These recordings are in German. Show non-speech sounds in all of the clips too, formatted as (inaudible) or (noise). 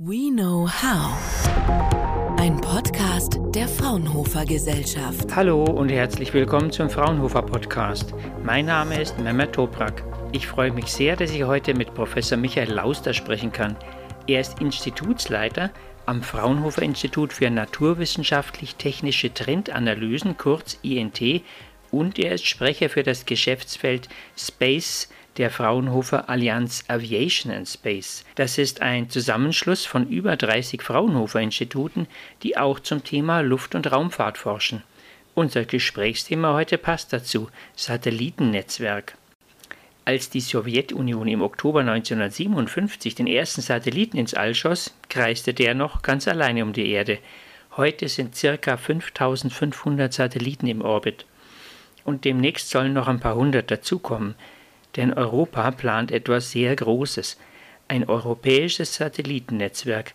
We Know How. Ein Podcast der Fraunhofer Gesellschaft. Hallo und herzlich willkommen zum Fraunhofer Podcast. Mein Name ist Mehmet Toprak. Ich freue mich sehr, dass ich heute mit Professor Michael Lauster sprechen kann. Er ist Institutsleiter am Fraunhofer Institut für naturwissenschaftlich-technische Trendanalysen, kurz INT, und er ist Sprecher für das Geschäftsfeld Space der Fraunhofer Allianz Aviation and Space. Das ist ein Zusammenschluss von über 30 Fraunhofer Instituten, die auch zum Thema Luft- und Raumfahrt forschen. Unser Gesprächsthema heute passt dazu, Satellitennetzwerk. Als die Sowjetunion im Oktober 1957 den ersten Satelliten ins All schoss, kreiste der noch ganz alleine um die Erde. Heute sind ca. 5500 Satelliten im Orbit. Und demnächst sollen noch ein paar hundert dazukommen denn Europa plant etwas sehr Großes, ein europäisches Satellitennetzwerk.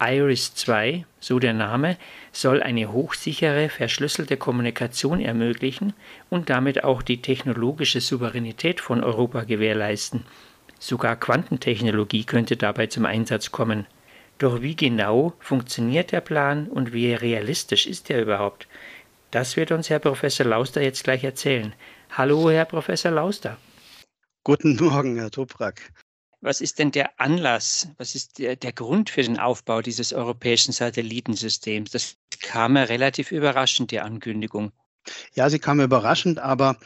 IRIS-2, so der Name, soll eine hochsichere, verschlüsselte Kommunikation ermöglichen und damit auch die technologische Souveränität von Europa gewährleisten. Sogar Quantentechnologie könnte dabei zum Einsatz kommen. Doch wie genau funktioniert der Plan und wie realistisch ist er überhaupt? Das wird uns Herr Professor Lauster jetzt gleich erzählen. Hallo, Herr Professor Lauster. Guten Morgen, Herr Toprak. Was ist denn der Anlass, was ist der, der, Grund für den Aufbau dieses europäischen Satellitensystems? Das kam ja relativ überraschend, die Ankündigung. Ja, sie kam überraschend, aber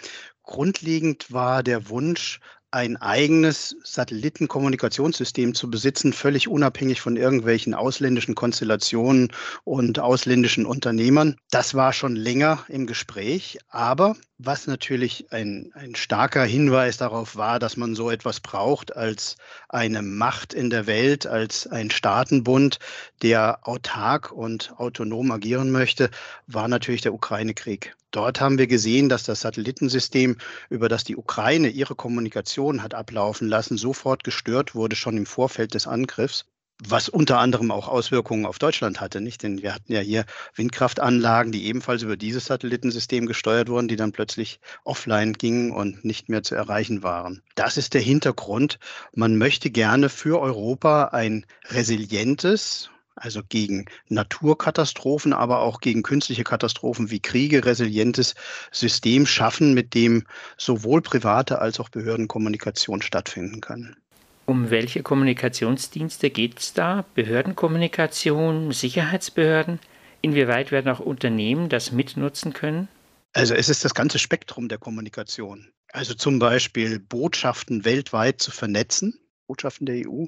grundlegend war der Wunsch, ein eigenes Satellitenkommunikationssystem zu besitzen, völlig unabhängig von irgendwelchen ausländischen Konstellationen und ausländischen Unternehmern. Das war schon länger im Gespräch, aber was natürlich ein, ein starker Hinweis darauf war, dass man so etwas braucht als eine Macht in der Welt, als ein Staatenbund, der autark und autonom agieren möchte, war natürlich der Ukraine-Krieg. Dort haben wir gesehen, dass das Satellitensystem, über das die Ukraine ihre Kommunikation hat ablaufen lassen, sofort gestört wurde, schon im Vorfeld des Angriffs was unter anderem auch Auswirkungen auf Deutschland hatte, nicht? Denn wir hatten ja hier Windkraftanlagen, die ebenfalls über dieses Satellitensystem gesteuert wurden, die dann plötzlich offline gingen und nicht mehr zu erreichen waren. Das ist der Hintergrund. Man möchte gerne für Europa ein resilientes, also gegen Naturkatastrophen, aber auch gegen künstliche Katastrophen wie Kriege resilientes System schaffen, mit dem sowohl private als auch Behördenkommunikation stattfinden kann. Um welche Kommunikationsdienste geht es da? Behördenkommunikation, Sicherheitsbehörden? Inwieweit werden auch Unternehmen das mitnutzen können? Also es ist das ganze Spektrum der Kommunikation. Also zum Beispiel Botschaften weltweit zu vernetzen, Botschaften der EU,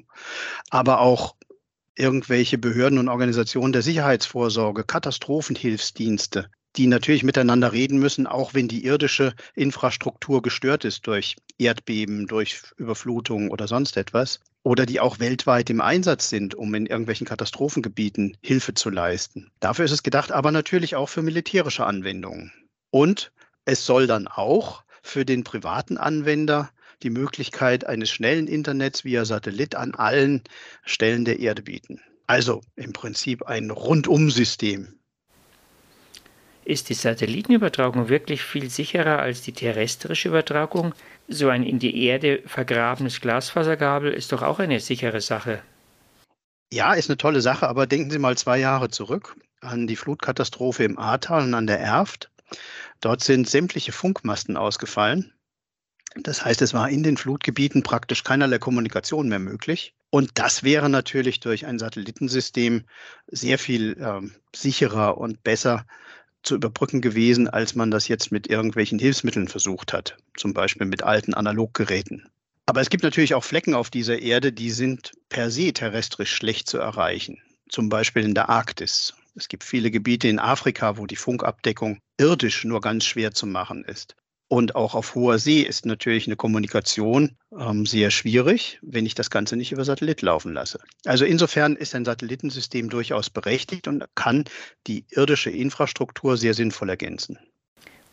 aber auch irgendwelche Behörden und Organisationen der Sicherheitsvorsorge, Katastrophenhilfsdienste, die natürlich miteinander reden müssen, auch wenn die irdische Infrastruktur gestört ist durch Erdbeben, durch Überflutung oder sonst etwas. Oder die auch weltweit im Einsatz sind, um in irgendwelchen Katastrophengebieten Hilfe zu leisten. Dafür ist es gedacht, aber natürlich auch für militärische Anwendungen. Und es soll dann auch für den privaten Anwender die Möglichkeit eines schnellen Internets via Satellit an allen Stellen der Erde bieten. Also im Prinzip ein Rundum-System, ist die Satellitenübertragung wirklich viel sicherer als die terrestrische Übertragung? So ein in die Erde vergrabenes Glasfaserkabel ist doch auch eine sichere Sache. Ja, ist eine tolle Sache, aber denken Sie mal zwei Jahre zurück an die Flutkatastrophe im Ahrtal und an der Erft. Dort sind sämtliche Funkmasten ausgefallen. Das heißt, es war in den Flutgebieten praktisch keinerlei Kommunikation mehr möglich. Und das wäre natürlich durch ein Satellitensystem sehr viel äh, sicherer und besser zu überbrücken gewesen, als man das jetzt mit irgendwelchen Hilfsmitteln versucht hat, zum Beispiel mit alten Analoggeräten. Aber es gibt natürlich auch Flecken auf dieser Erde, die sind per se terrestrisch schlecht zu erreichen, zum Beispiel in der Arktis. Es gibt viele Gebiete in Afrika, wo die Funkabdeckung irdisch nur ganz schwer zu machen ist. Und auch auf hoher See ist natürlich eine Kommunikation ähm, sehr schwierig, wenn ich das Ganze nicht über Satellit laufen lasse. Also insofern ist ein Satellitensystem durchaus berechtigt und kann die irdische Infrastruktur sehr sinnvoll ergänzen.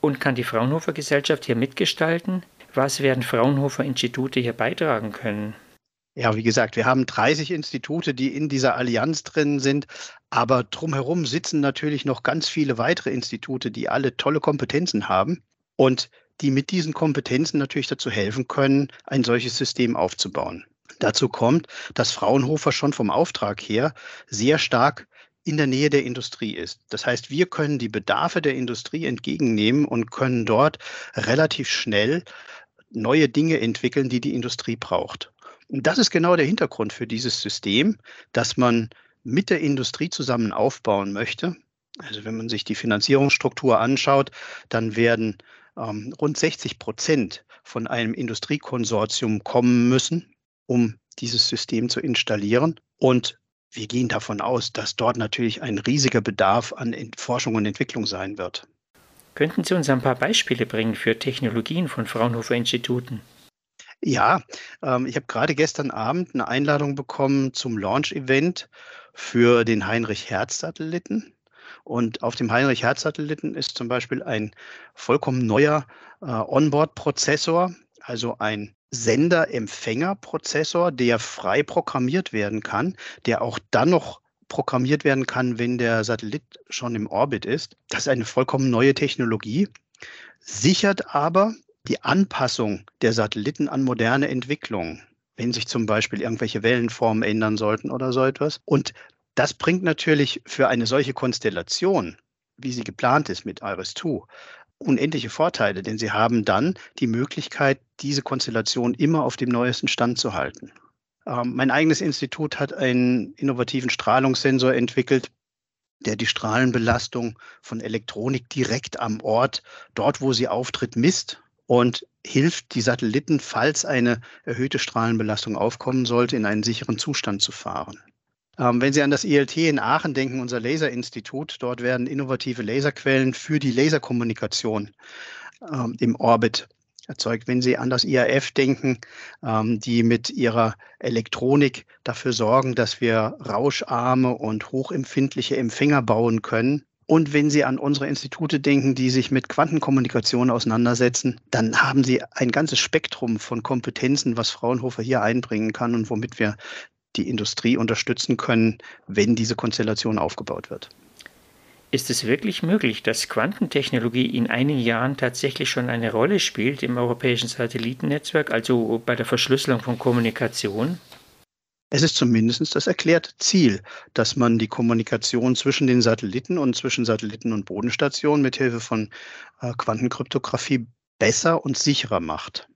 Und kann die Fraunhofer Gesellschaft hier mitgestalten? Was werden Fraunhofer Institute hier beitragen können? Ja, wie gesagt, wir haben 30 Institute, die in dieser Allianz drin sind, aber drumherum sitzen natürlich noch ganz viele weitere Institute, die alle tolle Kompetenzen haben. Und die mit diesen Kompetenzen natürlich dazu helfen können, ein solches System aufzubauen. Dazu kommt, dass Fraunhofer schon vom Auftrag her sehr stark in der Nähe der Industrie ist. Das heißt, wir können die Bedarfe der Industrie entgegennehmen und können dort relativ schnell neue Dinge entwickeln, die die Industrie braucht. Und das ist genau der Hintergrund für dieses System, dass man mit der Industrie zusammen aufbauen möchte. Also wenn man sich die Finanzierungsstruktur anschaut, dann werden ähm, rund 60 Prozent von einem Industriekonsortium kommen müssen, um dieses System zu installieren. Und wir gehen davon aus, dass dort natürlich ein riesiger Bedarf an Forschung und Entwicklung sein wird. Könnten Sie uns ein paar Beispiele bringen für Technologien von Fraunhofer Instituten? Ja, ähm, ich habe gerade gestern Abend eine Einladung bekommen zum Launch-Event für den Heinrich-Hertz-Satelliten. Und auf dem Heinrich-Hertz-Satelliten ist zum Beispiel ein vollkommen neuer äh, Onboard-Prozessor, also ein Sender-Empfänger-Prozessor, der frei programmiert werden kann, der auch dann noch programmiert werden kann, wenn der Satellit schon im Orbit ist. Das ist eine vollkommen neue Technologie, sichert aber die Anpassung der Satelliten an moderne Entwicklungen, wenn sich zum Beispiel irgendwelche Wellenformen ändern sollten oder so etwas. Und das bringt natürlich für eine solche Konstellation, wie sie geplant ist mit Iris-2, unendliche Vorteile, denn sie haben dann die Möglichkeit, diese Konstellation immer auf dem neuesten Stand zu halten. Ähm, mein eigenes Institut hat einen innovativen Strahlungssensor entwickelt, der die Strahlenbelastung von Elektronik direkt am Ort, dort wo sie auftritt, misst und hilft, die Satelliten, falls eine erhöhte Strahlenbelastung aufkommen sollte, in einen sicheren Zustand zu fahren. Ähm, wenn Sie an das ILT in Aachen denken, unser Laserinstitut, dort werden innovative Laserquellen für die Laserkommunikation ähm, im Orbit erzeugt. Wenn Sie an das IAF denken, ähm, die mit ihrer Elektronik dafür sorgen, dass wir rauscharme und hochempfindliche Empfänger bauen können, und wenn Sie an unsere Institute denken, die sich mit Quantenkommunikation auseinandersetzen, dann haben Sie ein ganzes Spektrum von Kompetenzen, was Fraunhofer hier einbringen kann und womit wir die Industrie unterstützen können, wenn diese Konstellation aufgebaut wird. Ist es wirklich möglich, dass Quantentechnologie in einigen Jahren tatsächlich schon eine Rolle spielt im europäischen Satellitennetzwerk, also bei der Verschlüsselung von Kommunikation? Es ist zumindest das erklärte Ziel, dass man die Kommunikation zwischen den Satelliten und zwischen Satelliten und Bodenstationen mithilfe von äh, Quantenkryptographie besser und sicherer macht.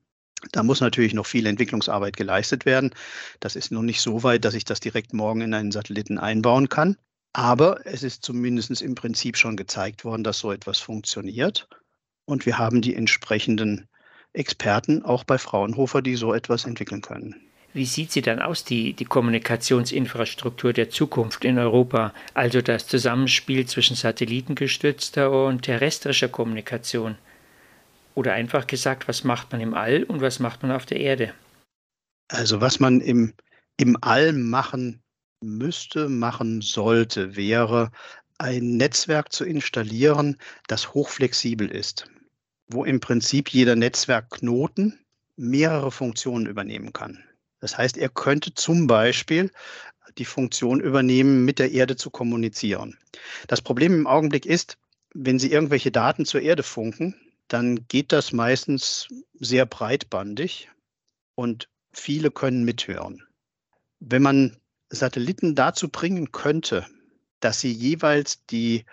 Da muss natürlich noch viel Entwicklungsarbeit geleistet werden. Das ist noch nicht so weit, dass ich das direkt morgen in einen Satelliten einbauen kann. Aber es ist zumindest im Prinzip schon gezeigt worden, dass so etwas funktioniert. Und wir haben die entsprechenden Experten auch bei Fraunhofer, die so etwas entwickeln können. Wie sieht sie dann aus, die, die Kommunikationsinfrastruktur der Zukunft in Europa, also das Zusammenspiel zwischen satellitengestützter und terrestrischer Kommunikation? Oder einfach gesagt, was macht man im All und was macht man auf der Erde? Also was man im, im All machen müsste, machen sollte, wäre ein Netzwerk zu installieren, das hochflexibel ist, wo im Prinzip jeder Netzwerkknoten mehrere Funktionen übernehmen kann. Das heißt, er könnte zum Beispiel die Funktion übernehmen, mit der Erde zu kommunizieren. Das Problem im Augenblick ist, wenn Sie irgendwelche Daten zur Erde funken, dann geht das meistens sehr breitbandig und viele können mithören. Wenn man Satelliten dazu bringen könnte, dass sie jeweils die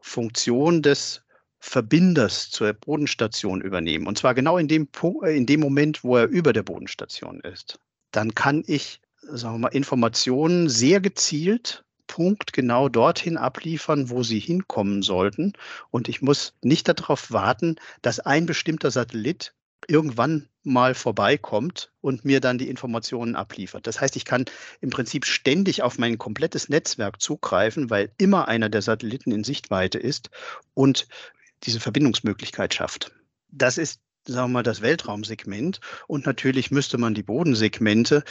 Funktion des Verbinders zur Bodenstation übernehmen, und zwar genau in dem, äh, in dem Moment, wo er über der Bodenstation ist, dann kann ich sagen wir mal, Informationen sehr gezielt punktgenau dorthin abliefern, wo sie hinkommen sollten. Und ich muss nicht darauf warten, dass ein bestimmter Satellit irgendwann mal vorbeikommt und mir dann die Informationen abliefert. Das heißt, ich kann im Prinzip ständig auf mein komplettes Netzwerk zugreifen, weil immer einer der Satelliten in Sichtweite ist und diese Verbindungsmöglichkeit schafft. Das ist, sagen wir mal, das Weltraumsegment. Und natürlich müsste man die Bodensegmente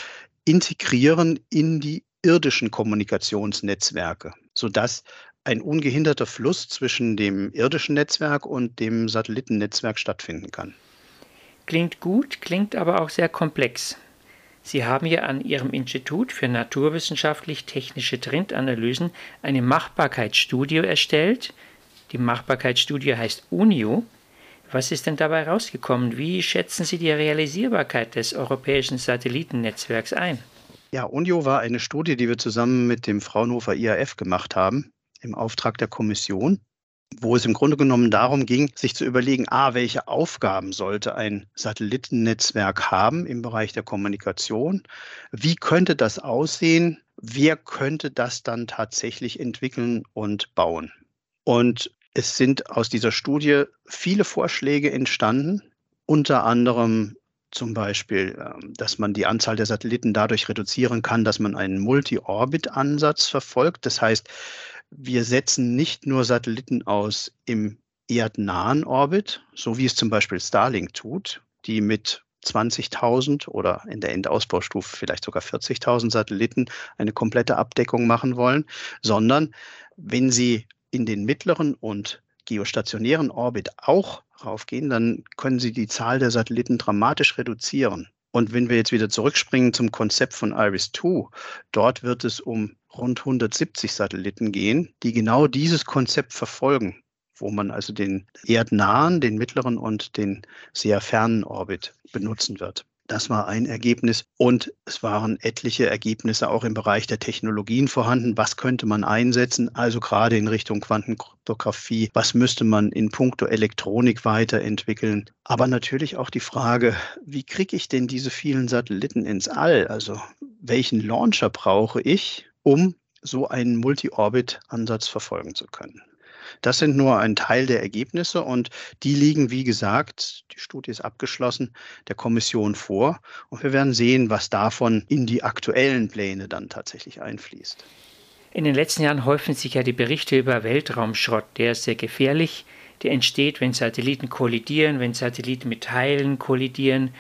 integrieren in die irdischen Kommunikationsnetzwerke, sodass ein ungehinderter Fluss zwischen dem irdischen Netzwerk und dem Satellitennetzwerk stattfinden kann. Klingt gut, klingt aber auch sehr komplex. Sie haben ja an Ihrem Institut für naturwissenschaftlich-technische Trendanalysen eine Machbarkeitsstudie erstellt. Die Machbarkeitsstudie heißt UNIO. Was ist denn dabei rausgekommen? Wie schätzen Sie die Realisierbarkeit des europäischen Satellitennetzwerks ein? Ja, UNIO war eine Studie, die wir zusammen mit dem Fraunhofer IAF gemacht haben, im Auftrag der Kommission, wo es im Grunde genommen darum ging, sich zu überlegen, a, welche Aufgaben sollte ein Satellitennetzwerk haben im Bereich der Kommunikation? Wie könnte das aussehen? Wer könnte das dann tatsächlich entwickeln und bauen? Und es sind aus dieser Studie viele Vorschläge entstanden, unter anderem zum Beispiel, ähm, dass man die Anzahl der Satelliten dadurch reduzieren kann, dass man einen Multi-Orbit-Ansatz verfolgt. Das heißt, wir setzen nicht nur Satelliten aus im erdnahen Orbit, so wie es zum Beispiel Starlink tut, die mit 20.000 oder in der Endausbaustufe vielleicht sogar 40.000 Satelliten eine komplette Abdeckung machen wollen, sondern wenn sie in den mittleren und geostationären Orbit auch raufgehen, dann können Sie die Zahl der Satelliten dramatisch reduzieren. Und wenn wir jetzt wieder zurückspringen zum Konzept von IRIS-2, dort wird es um rund 170 Satelliten gehen, die genau dieses Konzept verfolgen, wo man also den erdnahen, den mittleren und den sehr fernen Orbit benutzen wird. Das war ein Ergebnis. Und es waren etliche Ergebnisse auch im Bereich der Technologien vorhanden. Was könnte man einsetzen? Also gerade in Richtung Quantenkryptographie. Was müsste man in puncto Elektronik weiterentwickeln? Aber natürlich auch die Frage, wie kriege ich denn diese vielen Satelliten ins All? Also welchen Launcher brauche ich, um so einen Multi-Orbit-Ansatz verfolgen zu können? Das sind nur ein Teil der Ergebnisse und die liegen, wie gesagt, die Studie ist abgeschlossen, der Kommission vor. Und wir werden sehen, was davon in die aktuellen Pläne dann tatsächlich einfließt. In den letzten Jahren häufen sich ja die Berichte über Weltraumschrott. Der ist sehr gefährlich. Der entsteht, wenn Satelliten kollidieren, wenn Satelliten mit Teilen kollidieren.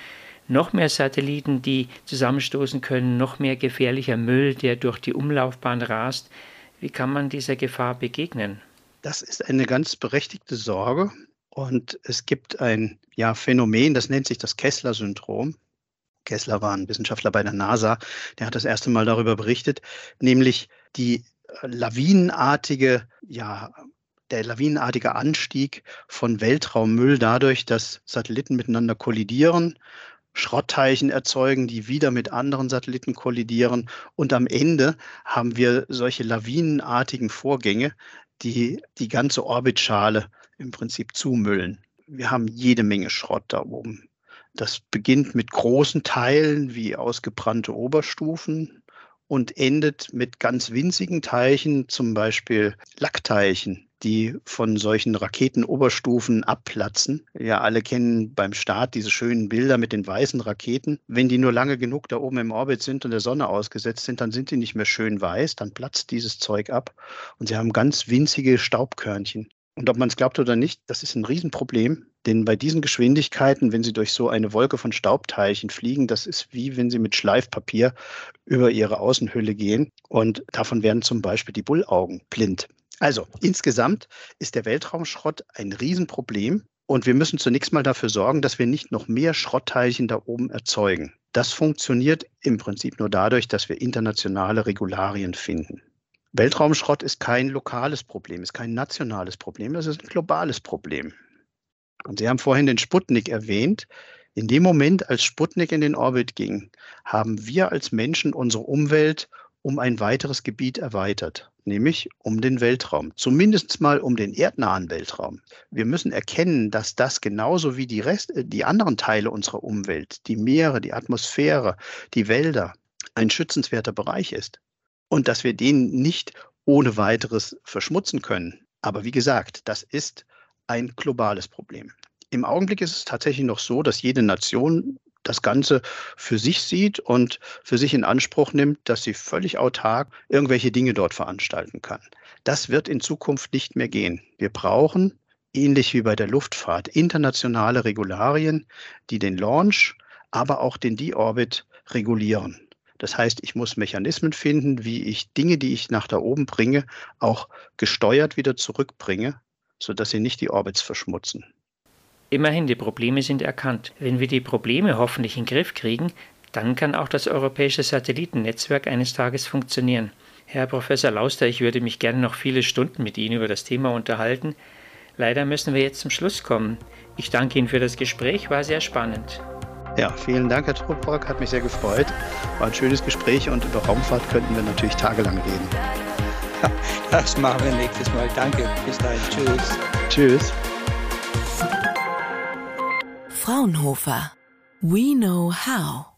Noch mehr Satelliten, die zusammenstoßen können, noch mehr gefährlicher Müll, der durch die Umlaufbahn rast. Wie kann man dieser Gefahr begegnen? Das ist eine ganz berechtigte Sorge. Und es gibt ein ja, Phänomen, das nennt sich das Kessler-Syndrom. Kessler war ein Wissenschaftler bei der NASA, der hat das erste Mal darüber berichtet, nämlich die äh, lawinenartige, ja, der lawinenartige Anstieg von Weltraummüll dadurch, dass Satelliten miteinander kollidieren, Schrottteilchen erzeugen, die wieder mit anderen Satelliten kollidieren. Und am Ende haben wir solche lawinenartigen Vorgänge, die die ganze Orbitschale im Prinzip zumüllen. Wir haben jede Menge Schrott da oben. Das beginnt mit großen Teilen wie ausgebrannte Oberstufen und endet mit ganz winzigen Teilchen, zum Beispiel Lackteilchen, die von solchen Raketenoberstufen abplatzen. Ja, alle kennen beim Start diese schönen Bilder mit den weißen Raketen. Wenn die nur lange genug da oben im Orbit sind und der Sonne ausgesetzt sind, dann sind die nicht mehr schön weiß, dann platzt dieses Zeug ab und sie haben ganz winzige Staubkörnchen. Und ob man es glaubt oder nicht, das ist ein Riesenproblem, denn bei diesen Geschwindigkeiten, wenn sie durch so eine Wolke von Staubteilchen fliegen, das ist wie wenn sie mit Schleifpapier über ihre Außenhülle gehen. Und davon werden zum Beispiel die Bullaugen blind. Also insgesamt ist der Weltraumschrott ein Riesenproblem und wir müssen zunächst mal dafür sorgen, dass wir nicht noch mehr Schrottteilchen da oben erzeugen. Das funktioniert im Prinzip nur dadurch, dass wir internationale Regularien finden. Weltraumschrott ist kein lokales Problem, ist kein nationales Problem, das ist ein globales Problem. Und Sie haben vorhin den Sputnik erwähnt. In dem Moment, als Sputnik in den Orbit ging, haben wir als Menschen unsere Umwelt um ein weiteres Gebiet erweitert, nämlich um den Weltraum, zumindest mal um den erdnahen Weltraum. Wir müssen erkennen, dass das genauso wie die, Rest, äh, die anderen Teile unserer Umwelt, die Meere, die Atmosphäre, die Wälder, ein schützenswerter Bereich ist und dass wir den nicht ohne weiteres verschmutzen können. Aber wie gesagt, das ist ein globales Problem. Im Augenblick ist es tatsächlich noch so, dass jede Nation das Ganze für sich sieht und für sich in Anspruch nimmt, dass sie völlig autark irgendwelche Dinge dort veranstalten kann. Das wird in Zukunft nicht mehr gehen. Wir brauchen, ähnlich wie bei der Luftfahrt, internationale Regularien, die den Launch, aber auch den Deorbit regulieren. Das heißt, ich muss Mechanismen finden, wie ich Dinge, die ich nach da oben bringe, auch gesteuert wieder zurückbringe, sodass sie nicht die Orbits verschmutzen. Immerhin, die Probleme sind erkannt. Wenn wir die Probleme hoffentlich in den Griff kriegen, dann kann auch das europäische Satellitennetzwerk eines Tages funktionieren. Herr Professor Lauster, ich würde mich gerne noch viele Stunden mit Ihnen über das Thema unterhalten. Leider müssen wir jetzt zum Schluss kommen. Ich danke Ihnen für das Gespräch, war sehr spannend. Ja, vielen Dank, Herr Trubrock, hat mich sehr gefreut. War ein schönes Gespräch und über Raumfahrt könnten wir natürlich tagelang reden. (laughs) Das machen wir nächstes Mal. Danke. Bis dahin. Tschüss. Tschüss. Fraunhofer. We know how.